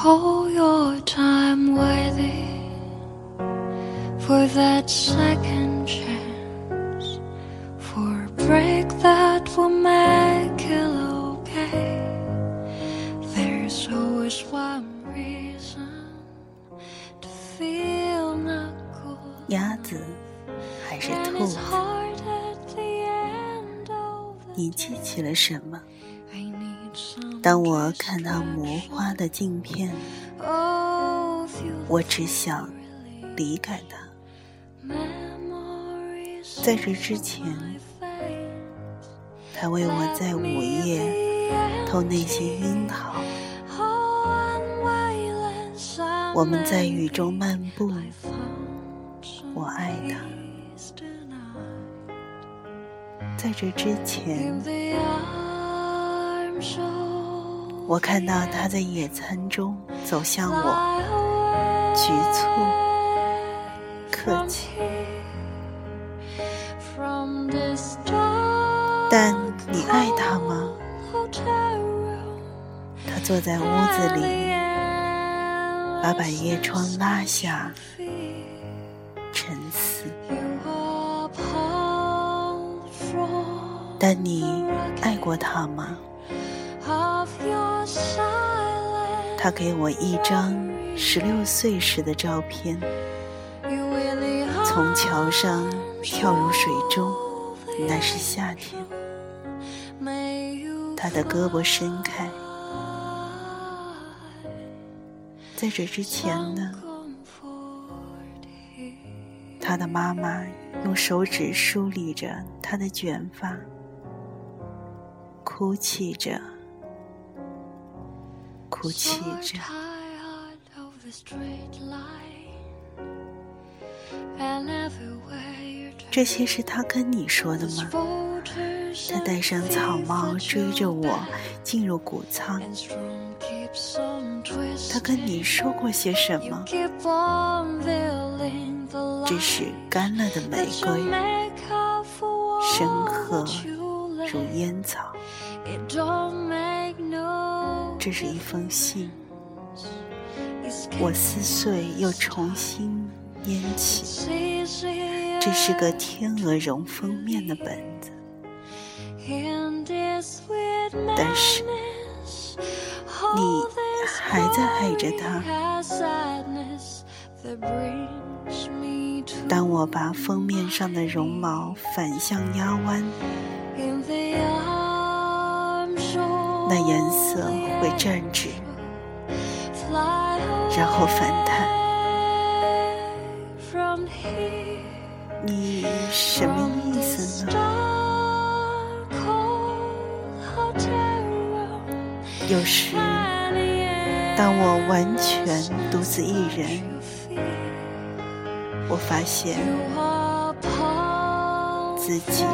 Hold your time waiting for that second chance, for a break that will make it okay. There's always one reason to feel not good. 鸭子还是 And 兔 it's 子？ hard at the end of the 你记起了什么？ 当我看到魔花的镜片，我只想离开他。在这之前，他为我在午夜偷那些樱桃，我们在雨中漫步。我爱他。在这之前。我看到他在野餐中走向我，局促、客气。但你爱他吗？他坐在屋子里，把百叶窗拉下，沉思。但你爱过他吗？Of your shine，他给我一张十六岁时的照片，从桥上跳入水中，那是夏天。他的胳膊伸开，在这之前呢，他的妈妈用手指梳理着他的卷发，哭泣着，哭泣着，这些是他跟你说的吗？他戴上草帽，追着我进入谷仓。他跟你说过些什么？这是干了的玫瑰，深褐如烟草。这是一封信，我撕碎又重新粘起，这是个天鹅绒封面的本子，但是你还在爱着他。当我把封面上的绒毛反向压弯。那颜色会站直，然后反弹。away from here. 你什么意思呢？有时，当我完全独自一人，我发现自己